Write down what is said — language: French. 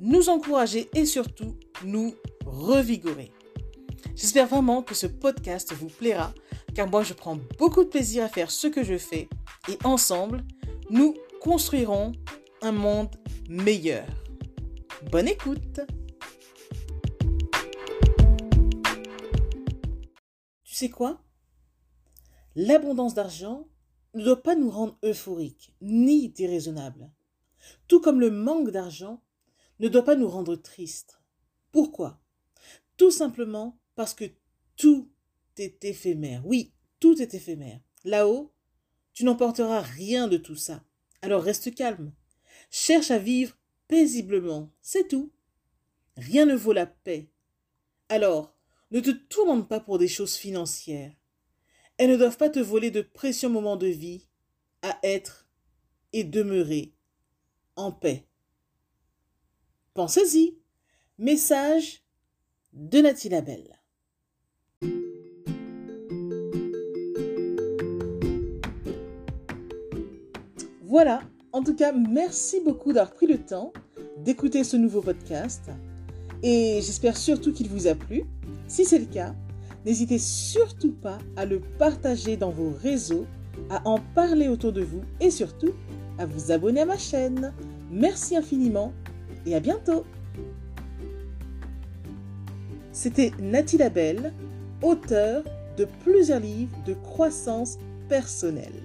nous encourager et surtout nous revigorer. J'espère vraiment que ce podcast vous plaira car moi je prends beaucoup de plaisir à faire ce que je fais et ensemble, nous construirons un monde meilleur. Bonne écoute Tu sais quoi? L'abondance d'argent ne doit pas nous rendre euphoriques ni déraisonnables. Tout comme le manque d'argent ne doit pas nous rendre tristes. Pourquoi? Tout simplement parce que tout est éphémère. Oui, tout est éphémère. Là-haut, tu n'emporteras rien de tout ça. Alors reste calme. Cherche à vivre paisiblement. C'est tout. Rien ne vaut la paix. Alors, ne te tourmente pas pour des choses financières. Elles ne doivent pas te voler de précieux moments de vie à être et demeurer en paix. Pensez-y. Message de Nathalie Labelle. Voilà, en tout cas, merci beaucoup d'avoir pris le temps d'écouter ce nouveau podcast et j'espère surtout qu'il vous a plu. Si c'est le cas, n'hésitez surtout pas à le partager dans vos réseaux, à en parler autour de vous et surtout à vous abonner à ma chaîne. Merci infiniment et à bientôt. C'était Nathalie Labelle, auteure de plusieurs livres de croissance personnelle.